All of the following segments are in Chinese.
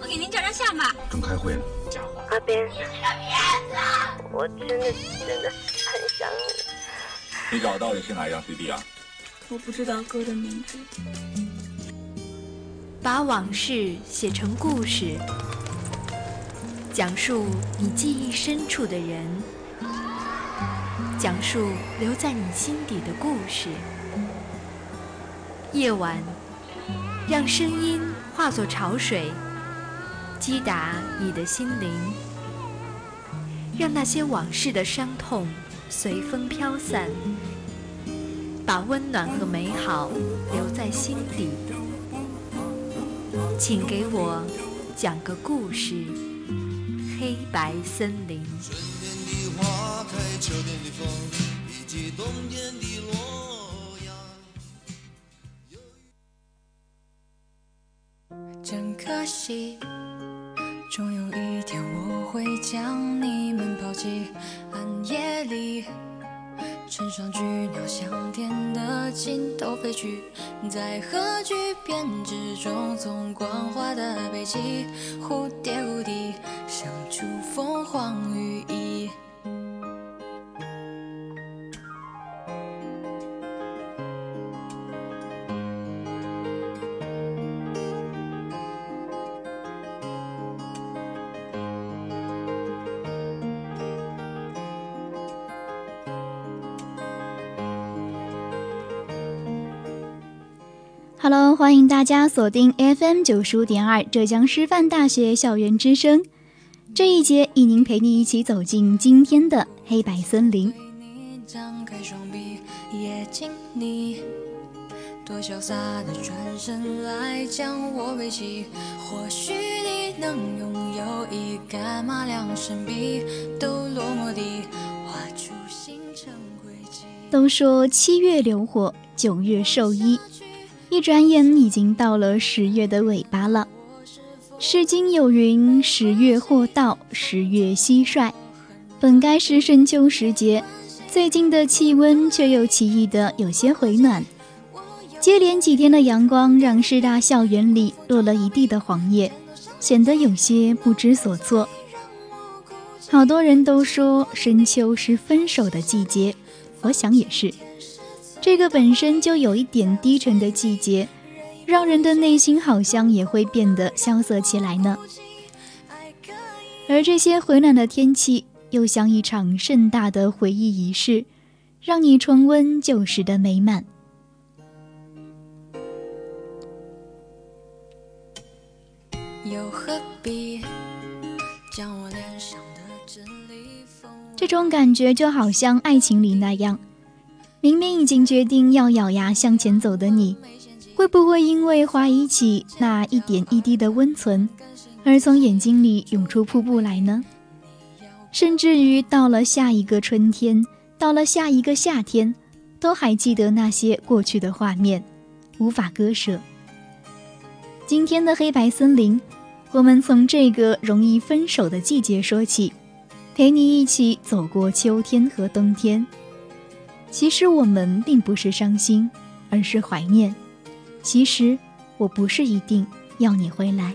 我给您照张相吧。正开会呢。阿边，我真的真的很想你。你找到底是哪一张 CD 啊？我不知道歌的名字。把往事写成故事，讲述你记忆深处的人，讲述留在你心底的故事。夜晚，让声音化作潮水，击打你的心灵，让那些往事的伤痛随风飘散，把温暖和美好留在心底。请给我讲个故事，《黑白森林》。真可惜，终有一天我会将你们抛弃。暗夜里。乘上巨鸟向天的尽头飞去，在核聚变之中，从光滑的北极，蝴蝶无敌，生出凤凰羽翼。大家锁定 FM 九十五点二浙江师范大学校园之声。这一节，以宁陪你一起走进今天的黑白森林。多潇洒的转身来将我背起，或许你能拥有一杆马良神笔，抖落墨地，画出星辰轨迹。都说七月流火，九月兽医。一转眼已经到了十月的尾巴了，《诗经》有云：“十月或到，十月蟋蟀。”本该是深秋时节，最近的气温却又奇异的有些回暖。接连几天的阳光让师大校园里落了一地的黄叶，显得有些不知所措。好多人都说深秋是分手的季节，我想也是。这个本身就有一点低沉的季节，让人的内心好像也会变得萧瑟起来呢。而这些回暖的天气，又像一场盛大的回忆仪式，让你重温旧时的美满。又何必将我脸上的这种感觉就好像爱情里那样。明明已经决定要咬牙向前走的你，会不会因为怀疑起那一点一滴的温存，而从眼睛里涌出瀑布来呢？甚至于到了下一个春天，到了下一个夏天，都还记得那些过去的画面，无法割舍。今天的黑白森林，我们从这个容易分手的季节说起，陪你一起走过秋天和冬天。其实我们并不是伤心，而是怀念。其实我不是一定要你回来。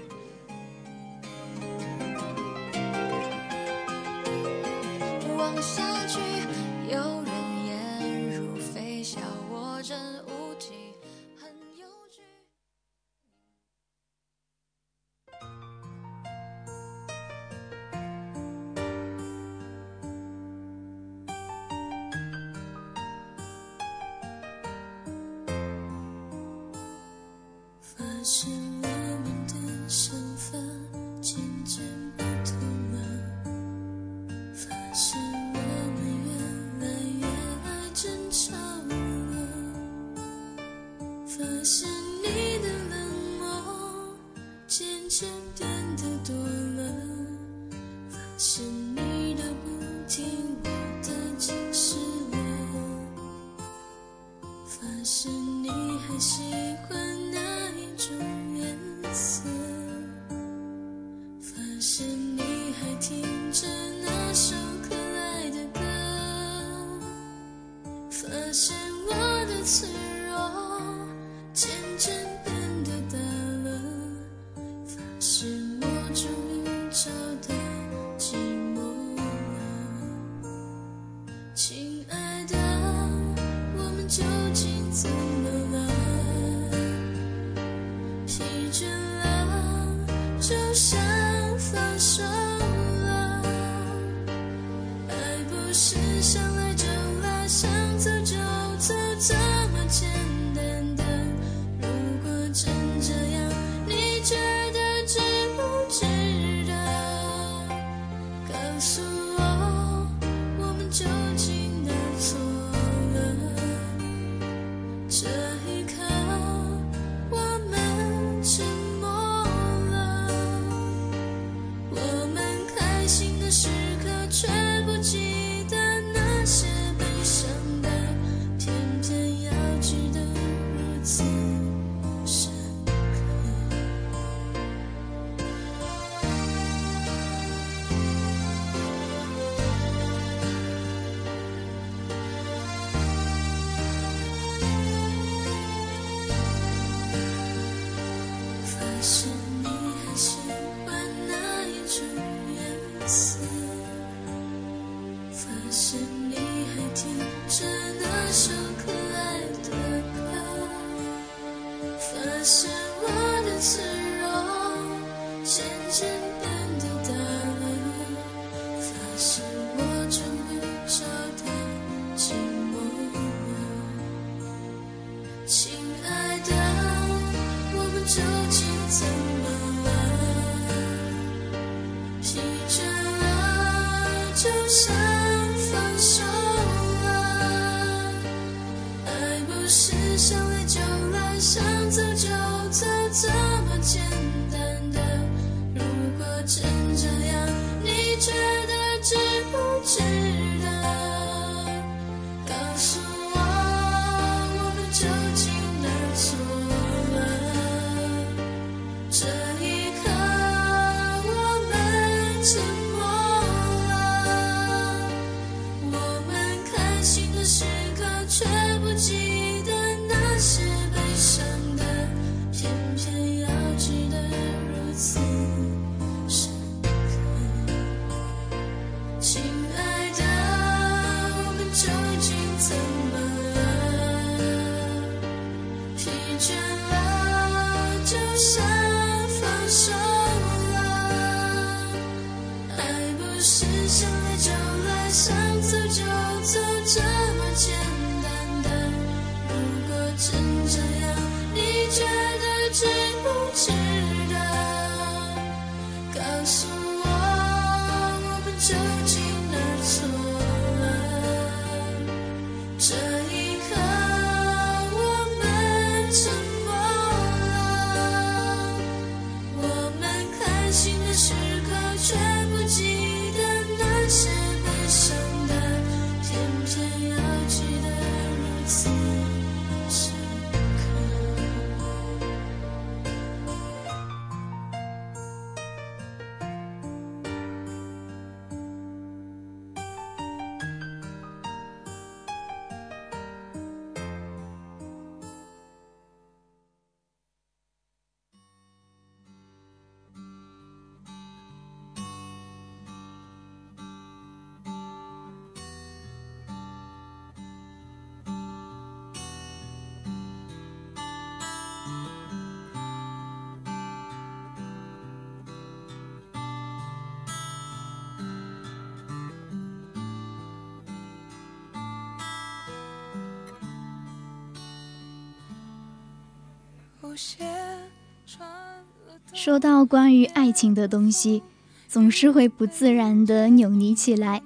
说到关于爱情的东西，总是会不自然的扭捏起来，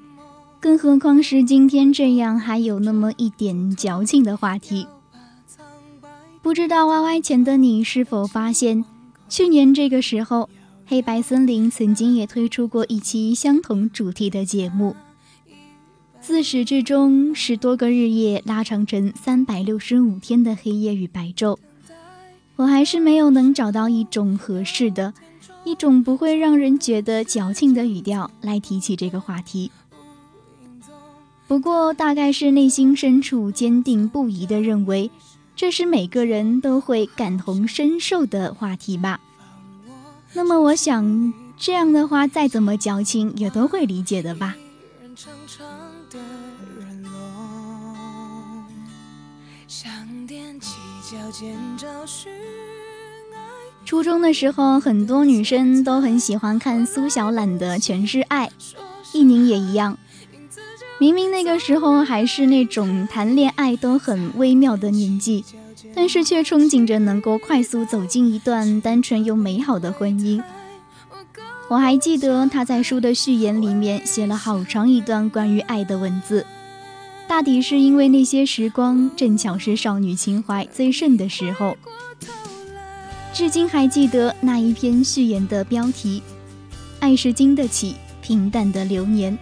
更何况是今天这样还有那么一点矫情的话题。不知道 Y Y 前的你是否发现，去年这个时候，黑白森林曾经也推出过一期相同主题的节目。自始至终，十多个日夜拉长成三百六十五天的黑夜与白昼。我还是没有能找到一种合适的、一种不会让人觉得矫情的语调来提起这个话题。不过，大概是内心深处坚定不移地认为，这是每个人都会感同身受的话题吧。那么，我想这样的话，再怎么矫情，也都会理解的吧。初中的时候，很多女生都很喜欢看苏小懒的《全是爱》，一宁也一样。明明那个时候还是那种谈恋爱都很微妙的年纪，但是却憧憬着能够快速走进一段单纯又美好的婚姻。我还记得他在书的序言里面写了好长一段关于爱的文字，大抵是因为那些时光正巧是少女情怀最盛的时候。至今还记得那一篇序言的标题：“爱是经得起平淡的流年。”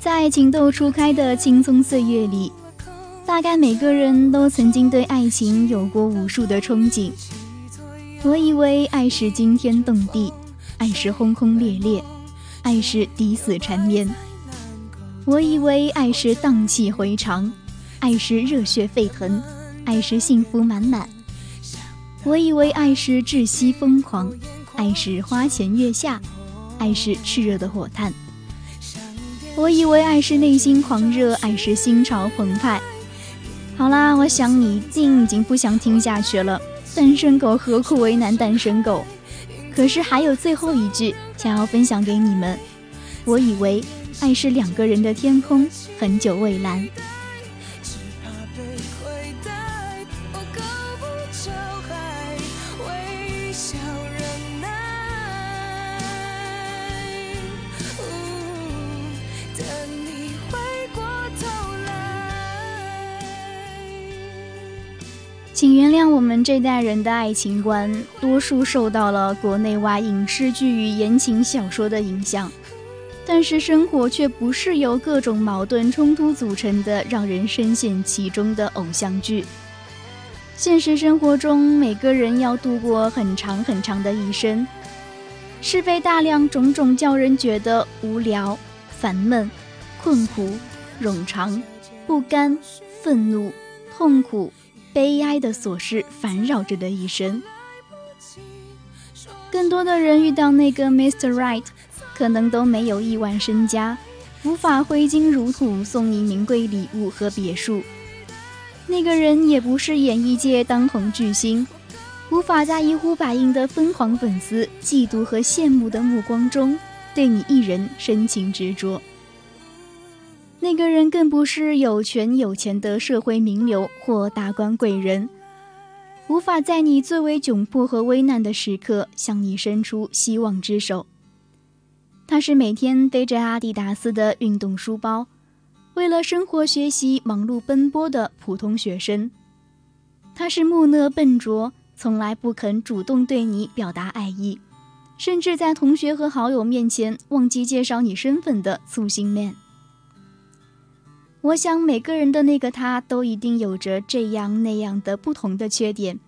在情窦初开的青葱岁月里，大概每个人都曾经对爱情有过无数的憧憬。我以为爱是惊天动地，爱是轰轰烈烈，爱是抵死缠绵。我以为爱是荡气回肠，爱是热血沸腾，爱是幸福满满。我以为爱是窒息疯狂，爱是花前月下，爱是炽热的火炭。我以为爱是内心狂热，爱是心潮澎湃。好啦，我想你一定已经不想听下去了。单身狗何苦为难单身狗？可是还有最后一句想要分享给你们。我以为。爱是两个人的天空，很久蔚蓝。原谅我们这代人的爱情观，多数受到了国内外影视剧与言情小说的影响。但是生活却不是由各种矛盾冲突组成的，让人深陷其中的偶像剧。现实生活中，每个人要度过很长很长的一生，是被大量，种种叫人觉得无聊、烦闷、困苦、冗长、不甘、愤怒、痛苦、悲哀的琐事烦扰着的一生。更多的人遇到那个 Mr. Right。可能都没有亿万身家，无法挥金如土送你名贵礼物和别墅。那个人也不是演艺界当红巨星，无法在一呼百应的疯狂粉丝、嫉妒和羡慕的目光中对你一人深情执着。那个人更不是有权有钱的社会名流或达官贵人，无法在你最为窘迫和危难的时刻向你伸出希望之手。他是每天背着阿迪达斯的运动书包，为了生活学习忙碌奔波的普通学生。他是木讷笨拙，从来不肯主动对你表达爱意，甚至在同学和好友面前忘记介绍你身份的粗心 man。我想每个人的那个他都一定有着这样那样的不同的缺点，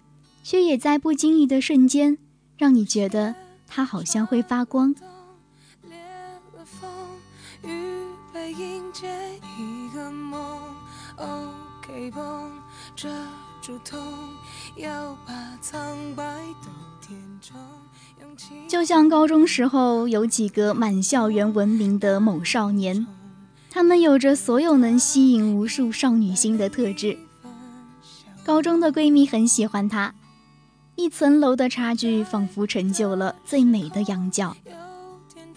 却也在不经意的瞬间让你觉得他好像会发光。就像高中时候有几个满校园闻名的某少年，他们有着所有能吸引无数少女心的特质。高中的闺蜜很喜欢他，一层楼的差距仿佛成就了最美的仰角。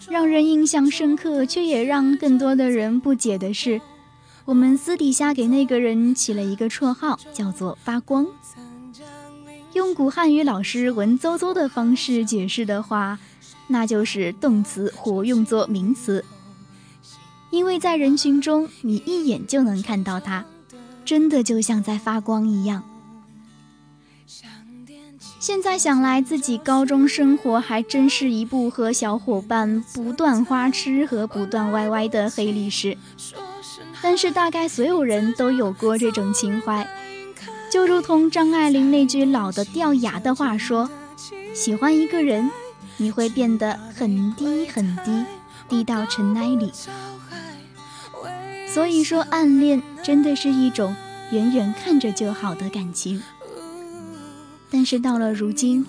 让人印象深刻，却也让更多的人不解的是，我们私底下给那个人起了一个绰号，叫做“发光”。用古汉语老师文绉绉的方式解释的话，那就是动词活用作名词。因为在人群中，你一眼就能看到他，真的就像在发光一样。现在想来，自己高中生活还真是一部和小伙伴不断花痴和不断歪歪的黑历史。但是大概所有人都有过这种情怀，就如同张爱玲那句老的掉牙的话说：“喜欢一个人，你会变得很低很低，低到尘埃里。”所以说，暗恋真的是一种远远看着就好的感情。但是到了如今，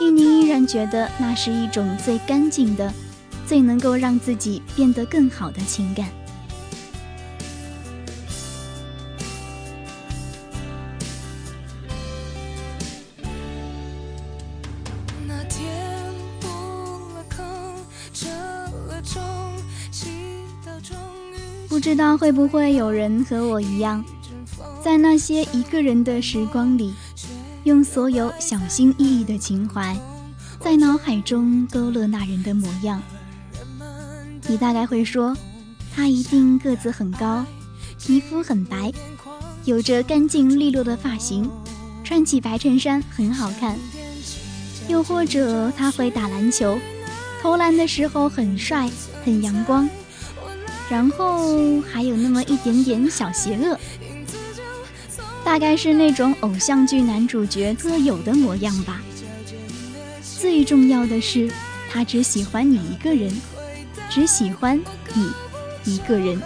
一宁依然觉得那是一种最干净的、最能够让自己变得更好的情感。不知道会不会有人和我一样，在那些一个人的时光里，用所有小心翼翼的情怀，在脑海中勾勒那人的模样。你大概会说，他一定个子很高，皮肤很白，有着干净利落的发型，穿起白衬衫很好看。又或者他会打篮球，投篮的时候很帅，很阳光。然后还有那么一点点小邪恶，大概是那种偶像剧男主角特有的模样吧。最重要的是，他只喜欢你一个人，只喜欢你一个人。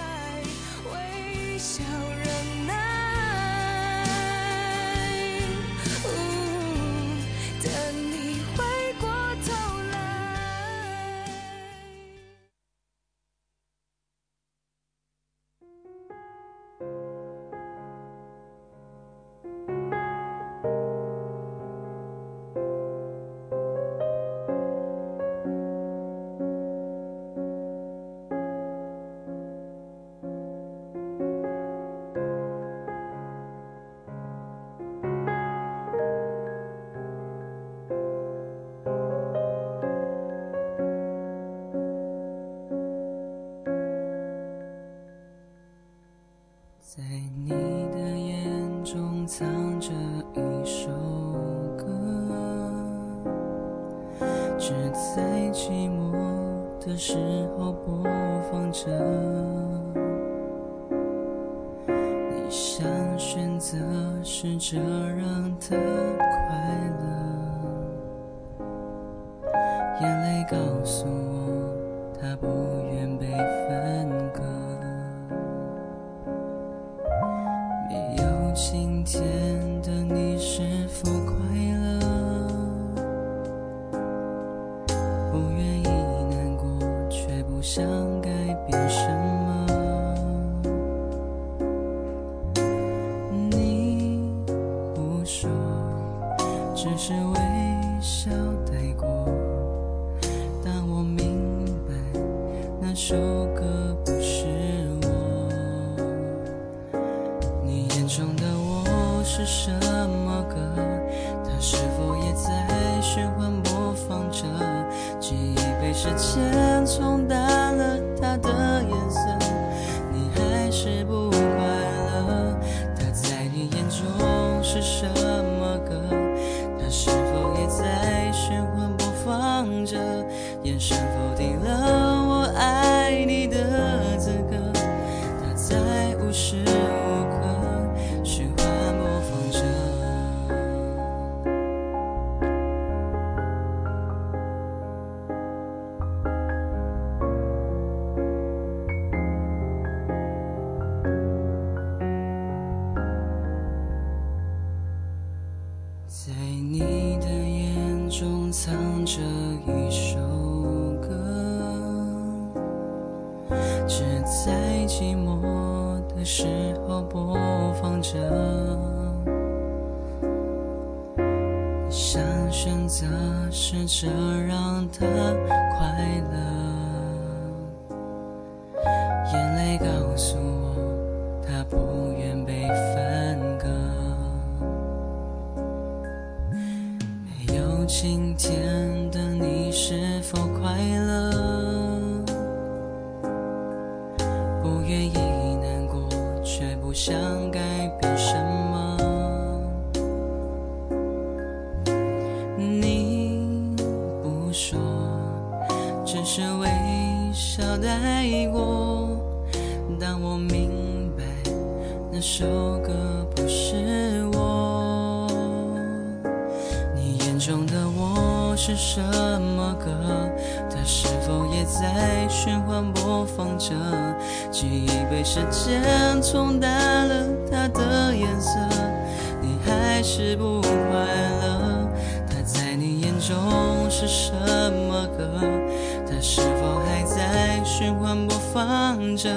放着，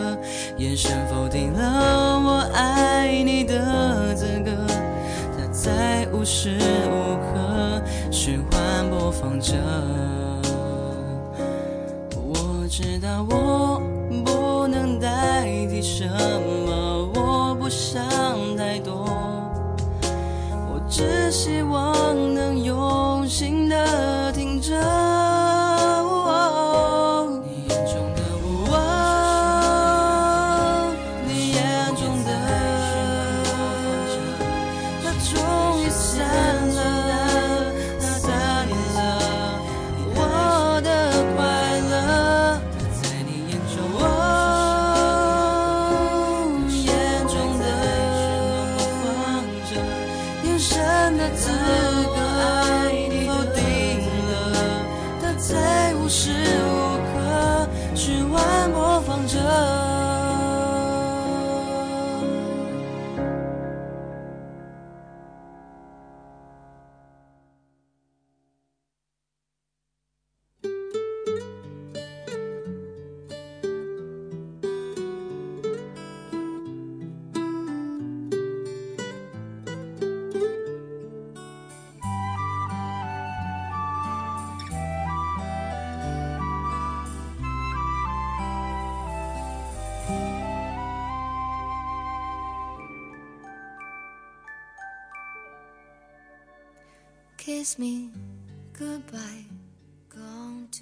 眼神否定了我爱你的资格。它在无时无刻循环播放着。我知道我不能代替什么，我不想太多，我只希望能用心的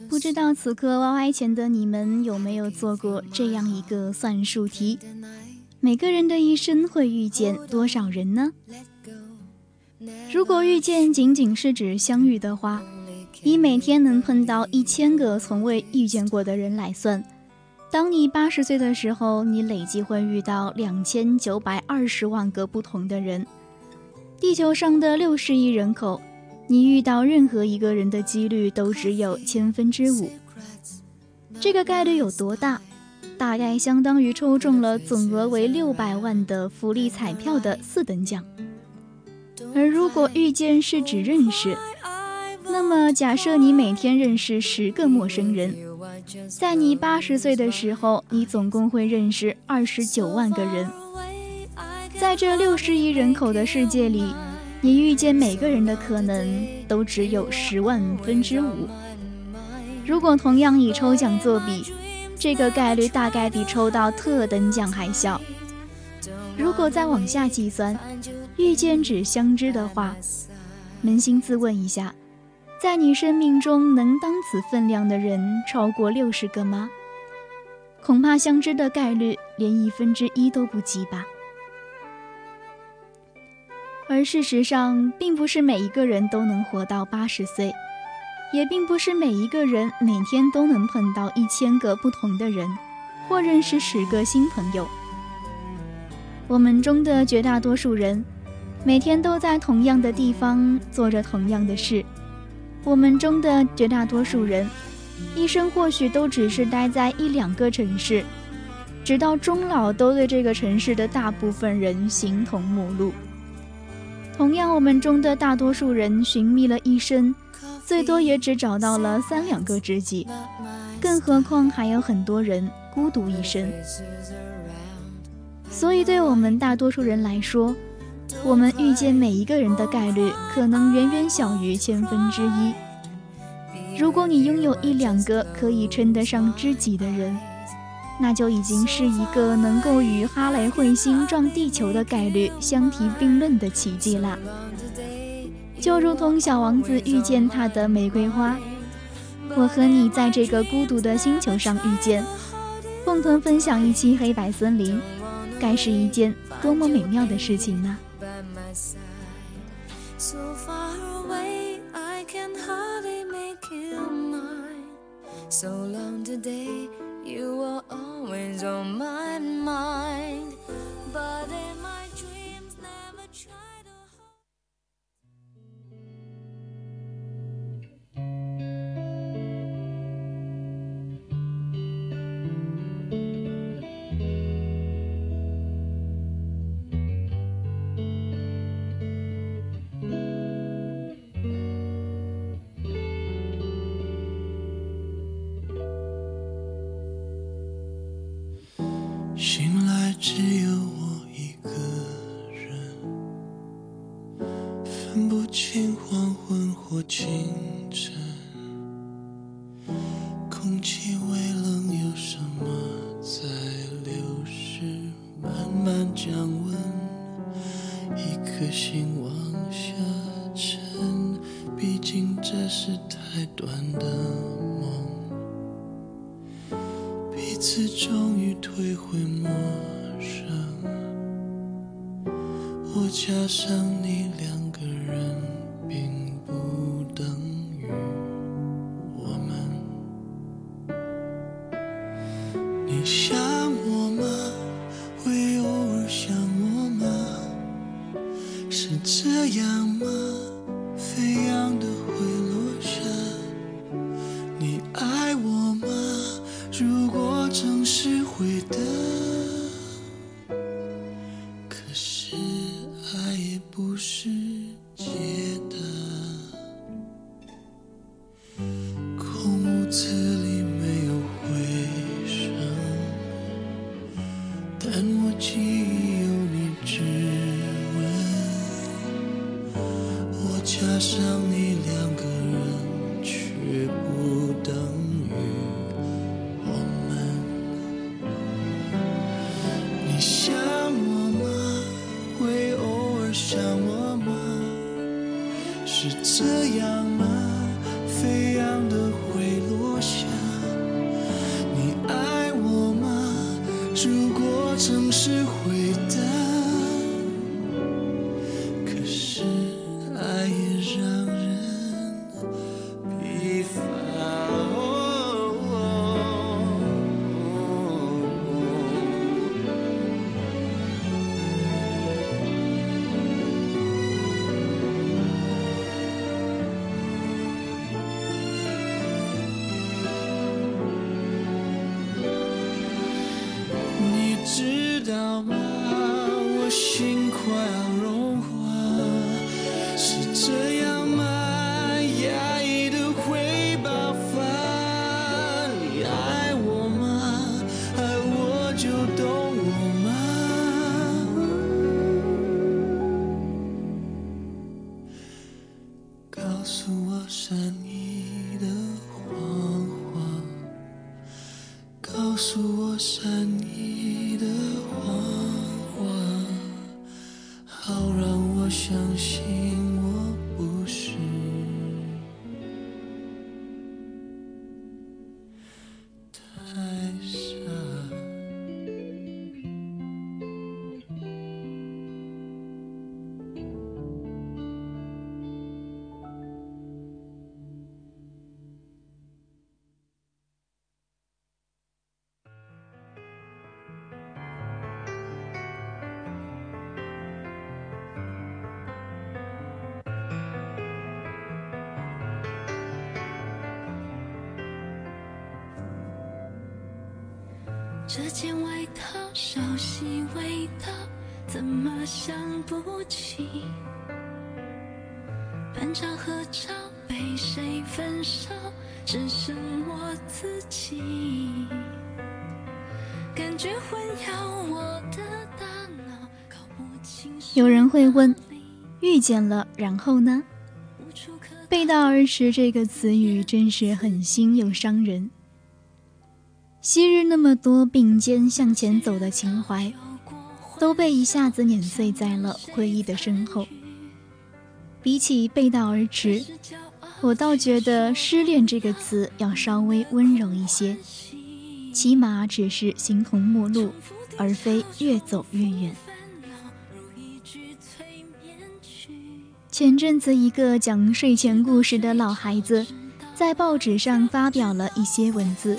不知道此刻 YY 前的你们有没有做过这样一个算术题？每个人的一生会遇见多少人呢？如果遇见仅仅是指相遇的话，以每天能碰到一千个从未遇见过的人来算，当你八十岁的时候，你累计会遇到两千九百二十万个不同的人。地球上的六十亿人口。你遇到任何一个人的几率都只有千分之五，这个概率有多大？大概相当于抽中了总额为六百万的福利彩票的四等奖。而如果遇见是指认识，那么假设你每天认识十个陌生人，在你八十岁的时候，你总共会认识二十九万个人。在这六十亿人口的世界里。你遇见每个人的可能都只有十万分之五。如果同样以抽奖作比，这个概率大概比抽到特等奖还小。如果再往下计算，遇见只相知的话，扪心自问一下，在你生命中能当此分量的人超过六十个吗？恐怕相知的概率连一分之一都不及吧。而事实上，并不是每一个人都能活到八十岁，也并不是每一个人每天都能碰到一千个不同的人，或认识十个新朋友。我们中的绝大多数人，每天都在同样的地方做着同样的事。我们中的绝大多数人，一生或许都只是待在一两个城市，直到终老都对这个城市的大部分人形同陌路。同样，我们中的大多数人寻觅了一生，最多也只找到了三两个知己，更何况还有很多人孤独一生。所以，对我们大多数人来说，我们遇见每一个人的概率可能远远小于千分之一。如果你拥有一两个可以称得上知己的人，那就已经是一个能够与哈雷彗星撞地球的概率相提并论的奇迹了。就如同小王子遇见他的玫瑰花，我和你在这个孤独的星球上遇见，共同分享一期黑白森林，该是一件多么美妙的事情呢？You were always on my mind, but in my 终于退回陌生。我加上你两个人，这件外套熟悉味道，怎么想不起？半张合照被谁焚烧，只剩我自己。感觉混淆我的大脑，搞不清有人会问，遇见了，然后呢？背道而驰这个词语真是狠心又伤人。昔日那么多并肩向前走的情怀，都被一下子碾碎在了回忆的身后。比起背道而驰，我倒觉得失恋这个词要稍微温柔一些，起码只是形同陌路，而非越走越远。前阵子，一个讲睡前故事的老孩子，在报纸上发表了一些文字。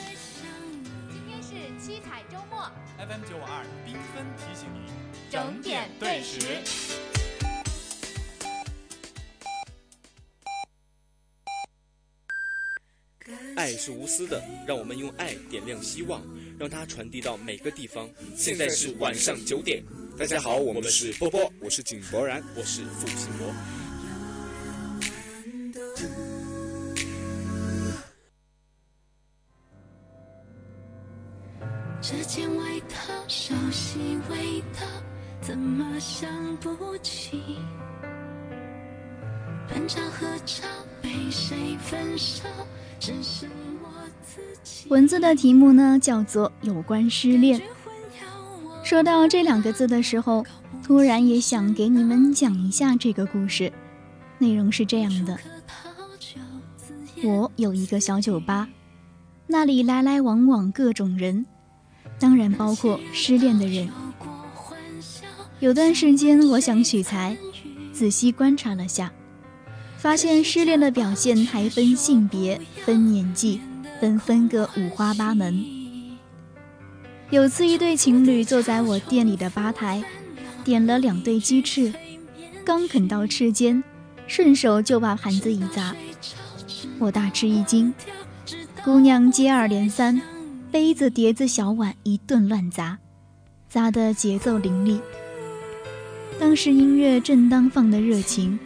爱是无私的，让我们用爱点亮希望，让它传递到每个地方。现在是晚上九点，大家好，我们是波波，我是井柏然，我是付辛博。这件外套熟悉味道，怎么想不起？文字的题目呢，叫做《有关失恋》。说到这两个字的时候，突然也想给你们讲一下这个故事。内容是这样的：我有一个小酒吧，那里来来往往各种人，当然包括失恋的人。有段时间，我想取材，仔细观察了下，发现失恋的表现还分性别、分年纪、分分个五花八门。有次，一对情侣坐在我店里的吧台，点了两对鸡翅，刚啃到翅尖，顺手就把盘子一砸，我大吃一惊。姑娘接二连三，杯子、碟子、小碗一顿乱砸，砸得节奏凌厉。当时音乐正当放的热情，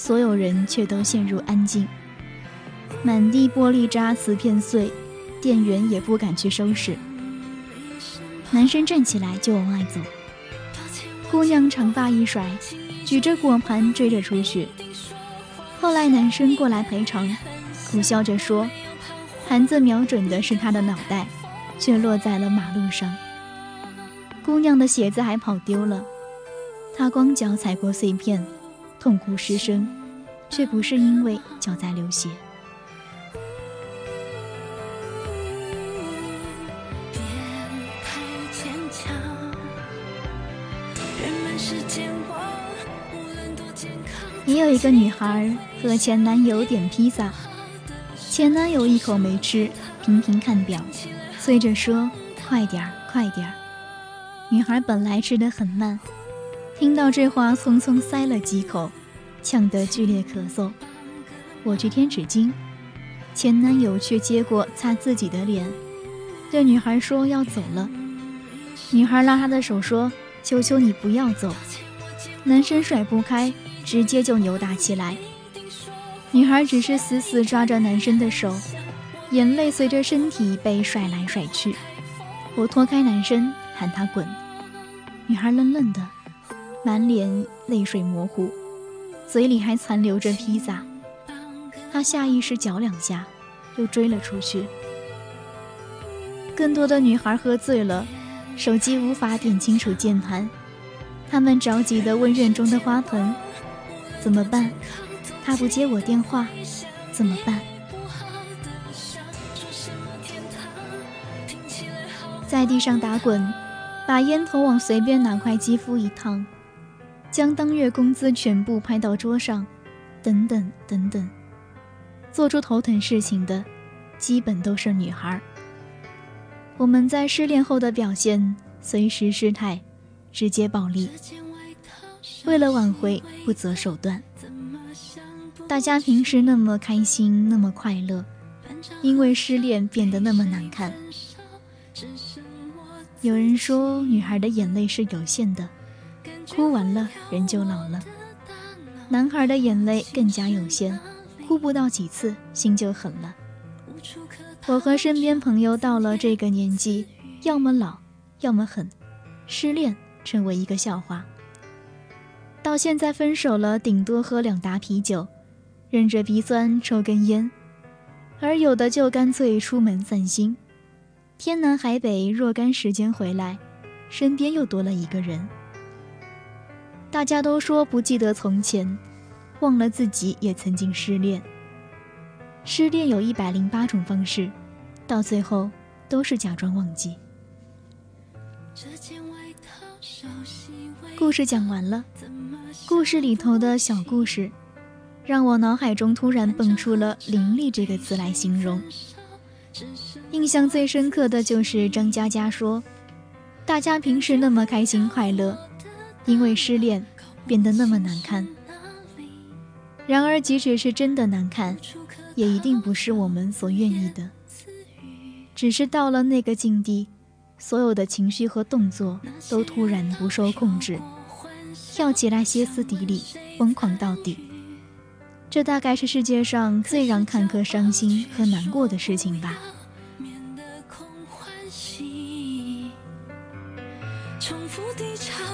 所有人却都陷入安静。满地玻璃渣，瓷片碎，店员也不敢去收拾。男生站起来就往外走，姑娘长发一甩，举着果盘追了出去。后来男生过来赔偿，苦笑着说：“盘子瞄准的是他的脑袋，却落在了马路上。姑娘的鞋子还跑丢了。”他光脚踩过碎片，痛哭失声，却不是因为脚在流血。也有一个女孩和前男友点披萨，前男友一口没吃，频频看表，催着说：“快点儿，快点儿。”女孩本来吃的很慢。听到这话，匆匆塞了几口，呛得剧烈咳嗽。我去添纸巾，前男友却接过擦自己的脸，对女孩说要走了。女孩拉他的手说：“求求你不要走。”男生甩不开，直接就扭打起来。女孩只是死死抓着男生的手，眼泪随着身体被甩来甩去。我拖开男生，喊他滚。女孩愣愣的。满脸泪水模糊，嘴里还残留着披萨。他下意识嚼两下，又追了出去。更多的女孩喝醉了，手机无法点清楚键盘，她们着急地问院中的花盆：“怎么办？他不接我电话，怎么办？”在地上打滚，把烟头往随便哪块肌肤一烫。将当月工资全部拍到桌上，等等等等，做出头疼事情的，基本都是女孩。我们在失恋后的表现随时失态，直接暴力，为了挽回不择手段。大家平时那么开心，那么快乐，因为失恋变得那么难看。有人说，女孩的眼泪是有限的。哭完了，人就老了。男孩的眼泪更加有限，哭不到几次，心就狠了。我和身边朋友到了这个年纪，要么老，要么狠。失恋成为一个笑话。到现在分手了，顶多喝两打啤酒，忍着鼻酸抽根烟，而有的就干脆出门散心，天南海北，若干时间回来，身边又多了一个人。大家都说不记得从前，忘了自己也曾经失恋。失恋有一百零八种方式，到最后都是假装忘记。故事讲完了，故事里头的小故事，让我脑海中突然蹦出了“伶俐”这个词来形容。印象最深刻的就是张嘉佳说：“大家平时那么开心快乐。”因为失恋变得那么难看，然而即使是真的难看，也一定不是我们所愿意的。只是到了那个境地，所有的情绪和动作都突然不受控制，跳起来歇斯底里，疯狂到底。这大概是世界上最让看客伤心和难过的事情吧。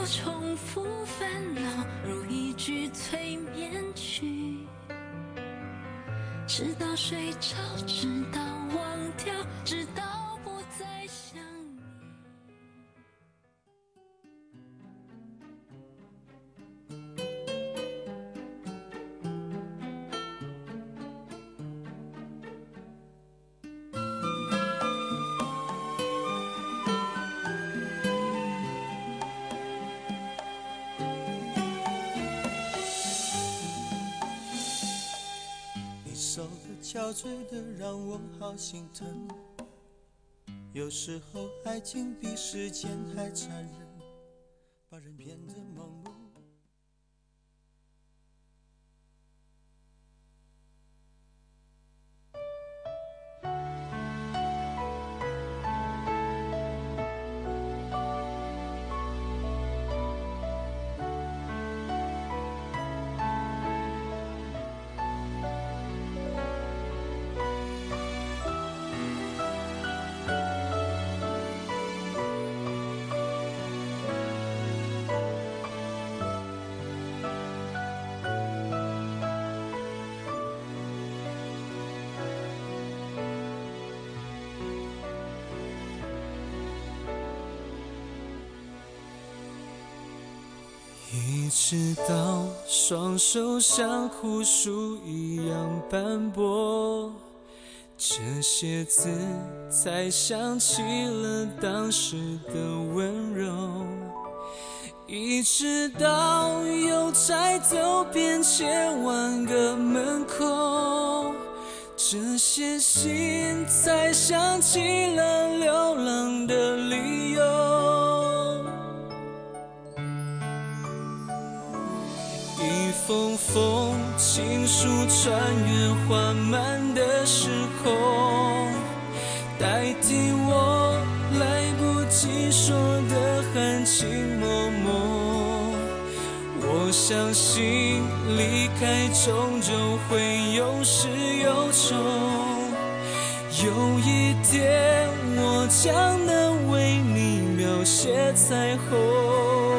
重复烦恼，如一句催眠曲，直到睡着，直到。憔悴的，让我好心疼。有时候爱情比时间还残忍，一直到双手像枯树一样斑驳，这些字才想起了当时的温柔。一直到邮差走遍千万个门口，这些信才想起了流浪的理由。一封封情书穿越缓慢的时空，代替我来不及说的含情脉脉。我相信离开终究会有始有终，有一天我将能为你描写彩虹。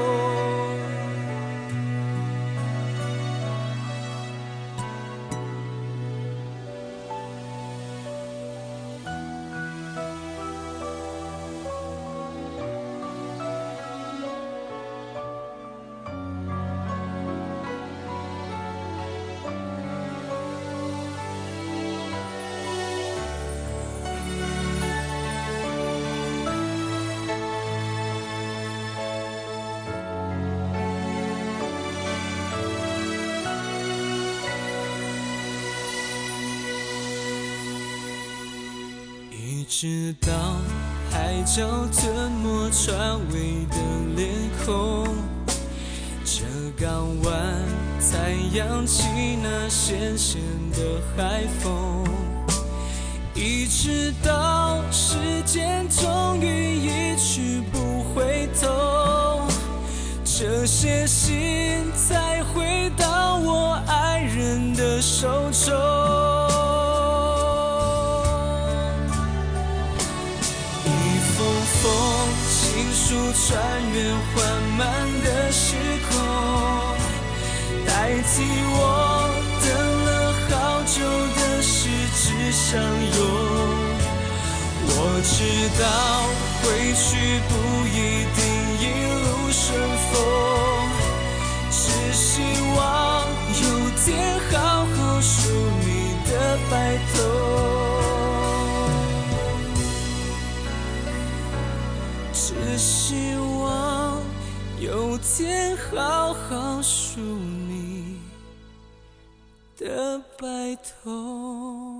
到海角吞没船尾的脸孔，这港湾才扬起那咸咸的海风。一直到时间终于一去不回头，这些信才回到我爱人的手中。穿越缓慢的时空，代替我等了好久的十指相拥。我知道回去不一定一路顺风，只希望有天好好数你的白有天好好数你的白头。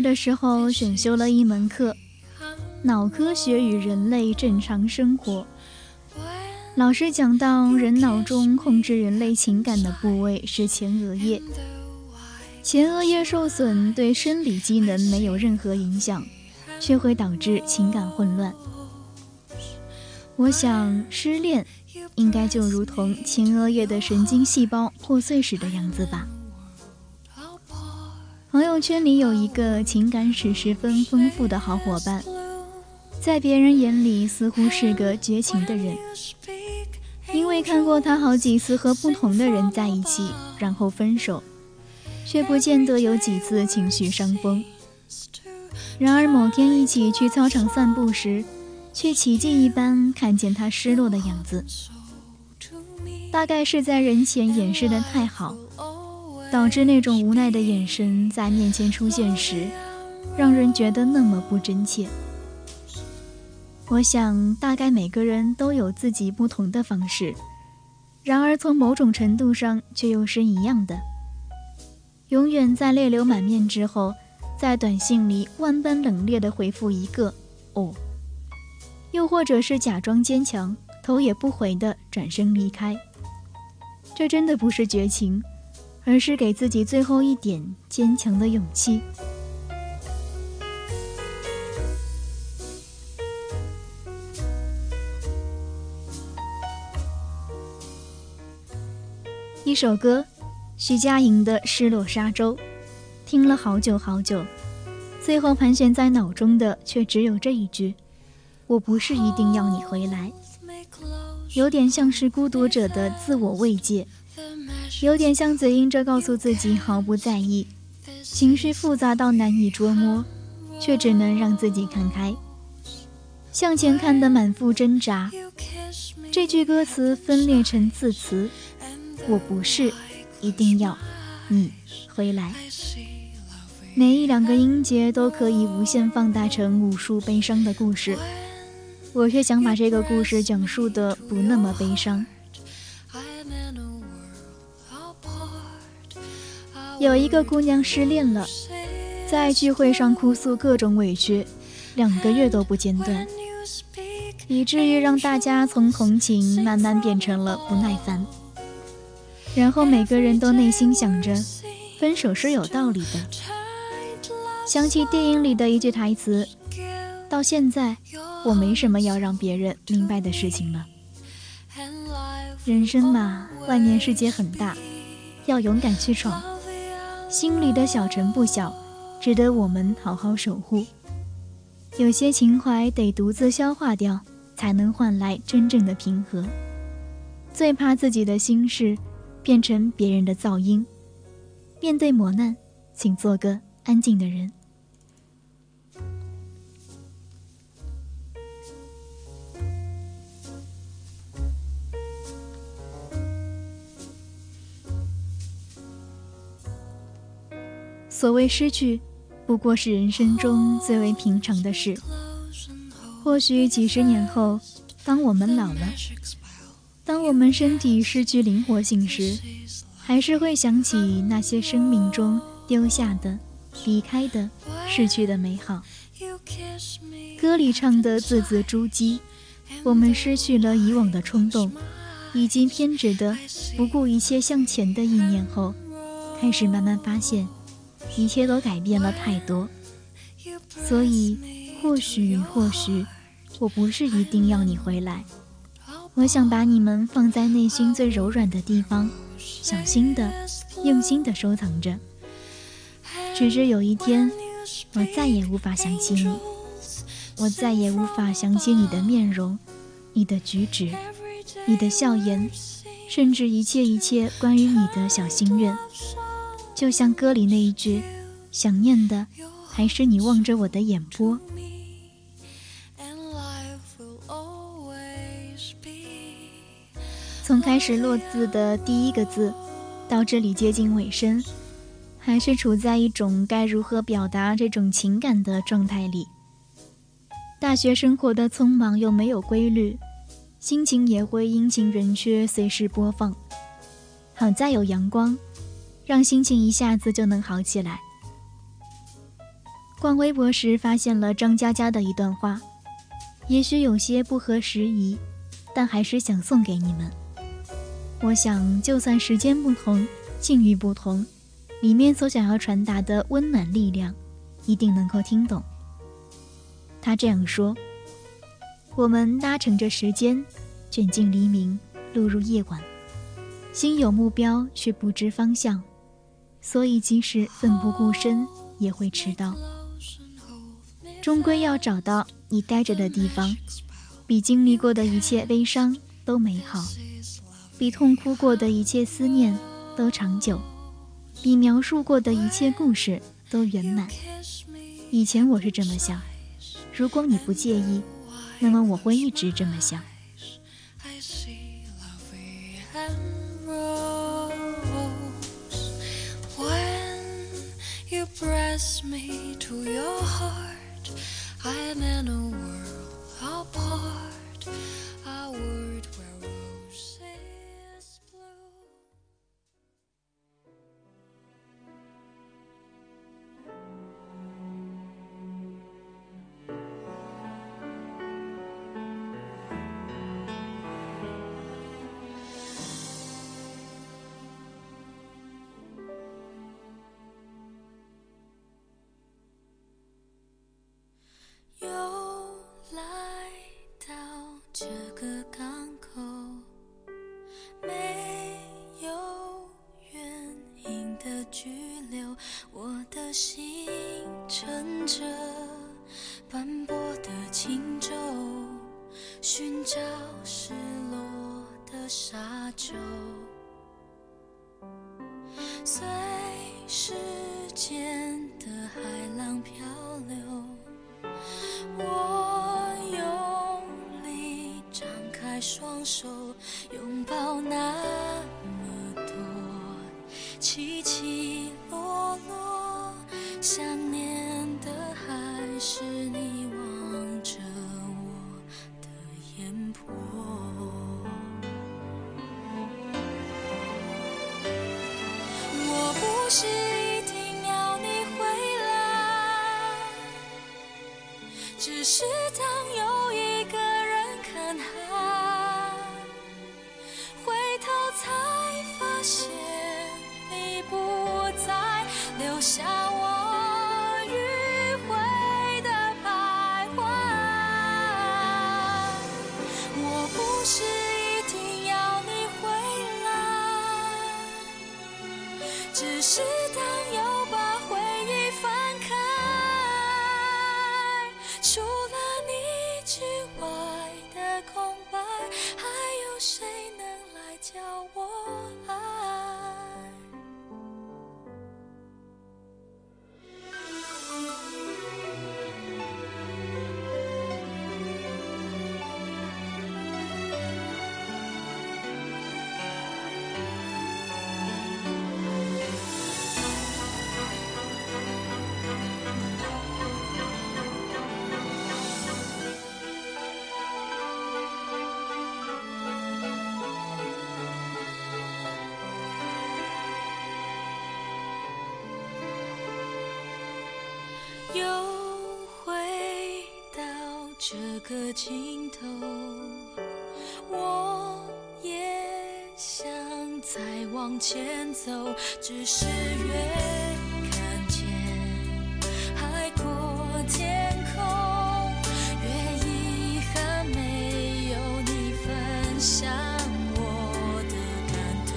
的时候选修了一门课，脑科学与人类正常生活。老师讲到，人脑中控制人类情感的部位是前额叶，前额叶受损对生理机能没有任何影响，却会导致情感混乱。我想，失恋应该就如同前额叶的神经细胞破碎时的样子吧。朋友圈里有一个情感史十分丰富的好伙伴，在别人眼里似乎是个绝情的人，因为看过他好几次和不同的人在一起，然后分手，却不见得有几次情绪伤风。然而某天一起去操场散步时，却奇迹一般看见他失落的样子，大概是在人前掩饰的太好，导致那种无奈的眼神在面前出现时，让人觉得那么不真切。我想，大概每个人都有自己不同的方式，然而从某种程度上却又是一样的。永远在泪流满面之后，在短信里万般冷冽地回复一个“哦”。又或者是假装坚强，头也不回的转身离开。这真的不是绝情，而是给自己最后一点坚强的勇气。一首歌，徐佳莹的《失落沙洲》，听了好久好久，最后盘旋在脑中的却只有这一句。我不是一定要你回来，有点像是孤独者的自我慰藉，有点像嘴硬着告诉自己毫不在意，情绪复杂到难以捉摸，却只能让自己看开，向前看的满腹挣扎。这句歌词分裂成字词，我不是一定要你回来，每一两个音节都可以无限放大成无数悲伤的故事。我却想把这个故事讲述的不那么悲伤。有一个姑娘失恋了，在聚会上哭诉各种委屈，两个月都不间断，以至于让大家从同情慢慢变成了不耐烦。然后每个人都内心想着，分手是有道理的。想起电影里的一句台词，到现在。我没什么要让别人明白的事情了。人生嘛，外面世界很大，要勇敢去闯。心里的小城不小，值得我们好好守护。有些情怀得独自消化掉，才能换来真正的平和。最怕自己的心事变成别人的噪音。面对磨难，请做个安静的人。所谓失去，不过是人生中最为平常的事。或许几十年后，当我们老了，当我们身体失去灵活性时，还是会想起那些生命中丢下的、离开的、逝去的美好。歌里唱的字字珠玑，我们失去了以往的冲动，以及偏执的、不顾一切向前的意念后，开始慢慢发现。一切都改变了太多，所以或许或许，我不是一定要你回来。我想把你们放在内心最柔软的地方，小心的、用心的收藏着。只是有一天，我再也无法想起你，我再也无法想起你的面容、你的举止、你的笑颜，甚至一切一切关于你的小心愿。就像歌里那一句，想念的还是你望着我的眼波。从开始落字的第一个字，到这里接近尾声，还是处在一种该如何表达这种情感的状态里。大学生活的匆忙又没有规律，心情也会阴晴圆缺，随时播放。好在有阳光。让心情一下子就能好起来。逛微博时发现了张嘉佳的一段话：也许有些不合时宜，但还是想送给你们。我想，就算时间不同，境遇不同，里面所想要传达的温暖力量，一定能够听懂。他这样说：“我们搭乘着时间，卷进黎明，落入夜晚，心有目标却不知方向，所以即使奋不顾身，也会迟到。终归要找到你待着的地方，比经历过的一切悲伤都美好。”比痛哭过的一切思念都长久，比描述过的一切故事都圆满。以前我是这么想，如果你不介意，那么我会一直这么想。press me to your heart. I'm in a world. 是一定要你回来。只是当只是的尽头，我也想再往前走，只是越看见海阔天空，越遗憾没有你分享我的感动。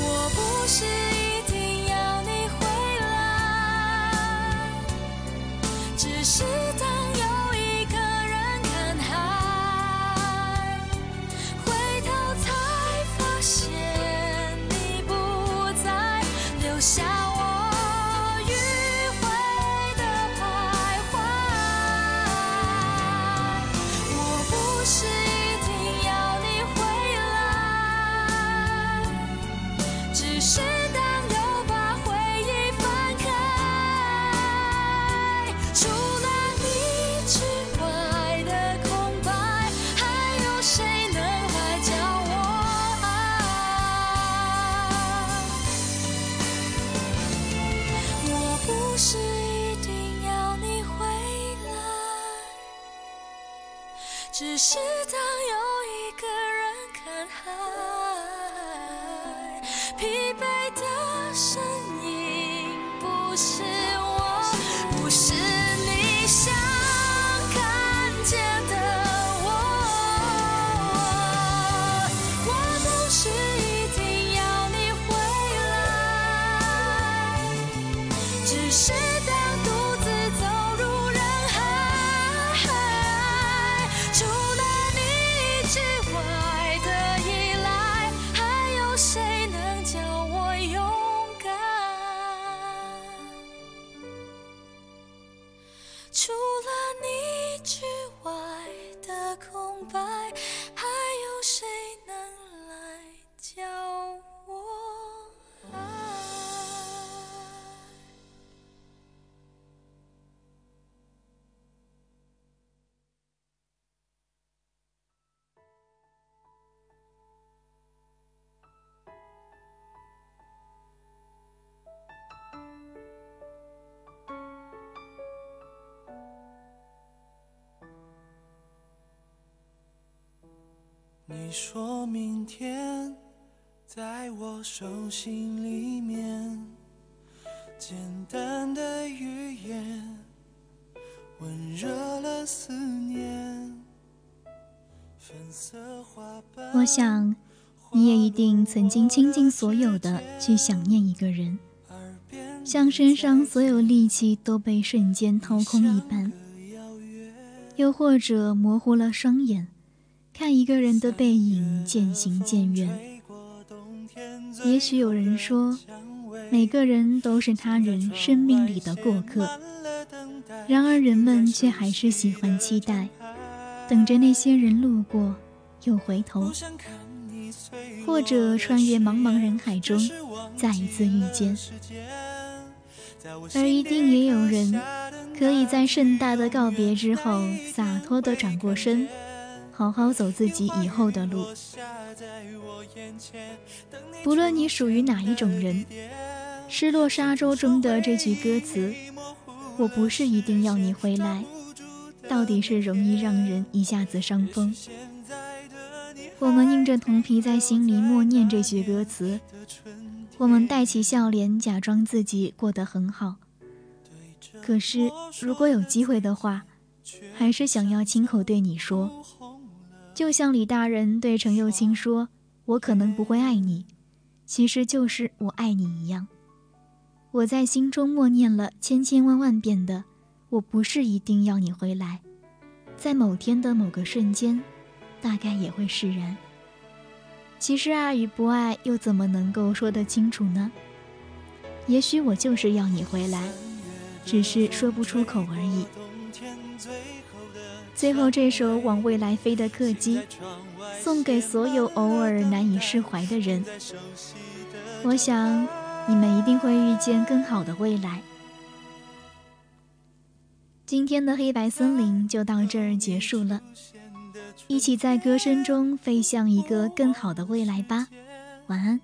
我不是。是你说明天在我手心里面，简单的语言温热了思念。粉色花瓣我想，你也一定曾经倾尽所有的去想念一个人，像身上所有力气都被瞬间掏空一般，又或者模糊了双眼，看一个人的背影渐行渐远。也许有人说，每个人都是他人生命里的过客，然而人们却还是喜欢期待。等着那些人路过，又回头，或者穿越茫茫人海中，再一次遇见。而一定也有人，可以在盛大的告别之后，洒脱地转过身，好好走自己以后的路。不论你属于哪一种人，《失落沙洲》中的这句歌词：“我不是一定要你回来。”到底是容易让人一下子伤风。我们硬着头皮在心里默念这句歌词，我们带起笑脸，假装自己过得很好。可是，如果有机会的话，还是想要亲口对你说，就像李大人对程又青说：“我可能不会爱你，其实就是我爱你一样。”我在心中默念了千千万万遍的。我不是一定要你回来，在某天的某个瞬间，大概也会释然。其实爱与不爱又怎么能够说得清楚呢？也许我就是要你回来，只是说不出口而已。最后这首《往未来飞》的客机，送给所有偶尔难以释怀的人。我想，你们一定会遇见更好的未来。今天的黑白森林就到这儿结束了，一起在歌声中飞向一个更好的未来吧，晚安。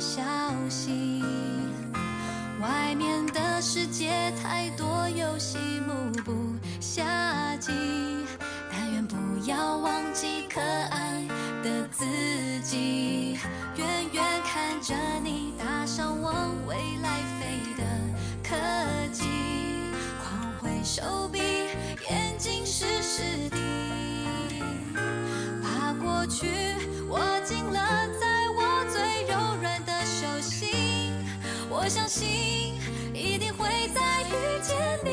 消息。外面的世界太多游戏，目不暇接。但愿不要忘记可爱的自己，远远看着你搭上往未来飞的科技，狂挥手臂，眼睛湿湿地，把过去。见你。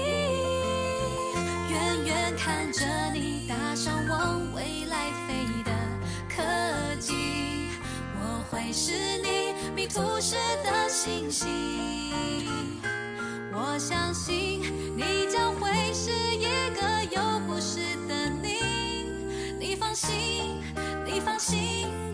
远远看着你搭上往未来飞的科技，我会是你迷途时的星星。我相信你将会是一个有故事的你。你放心，你放心。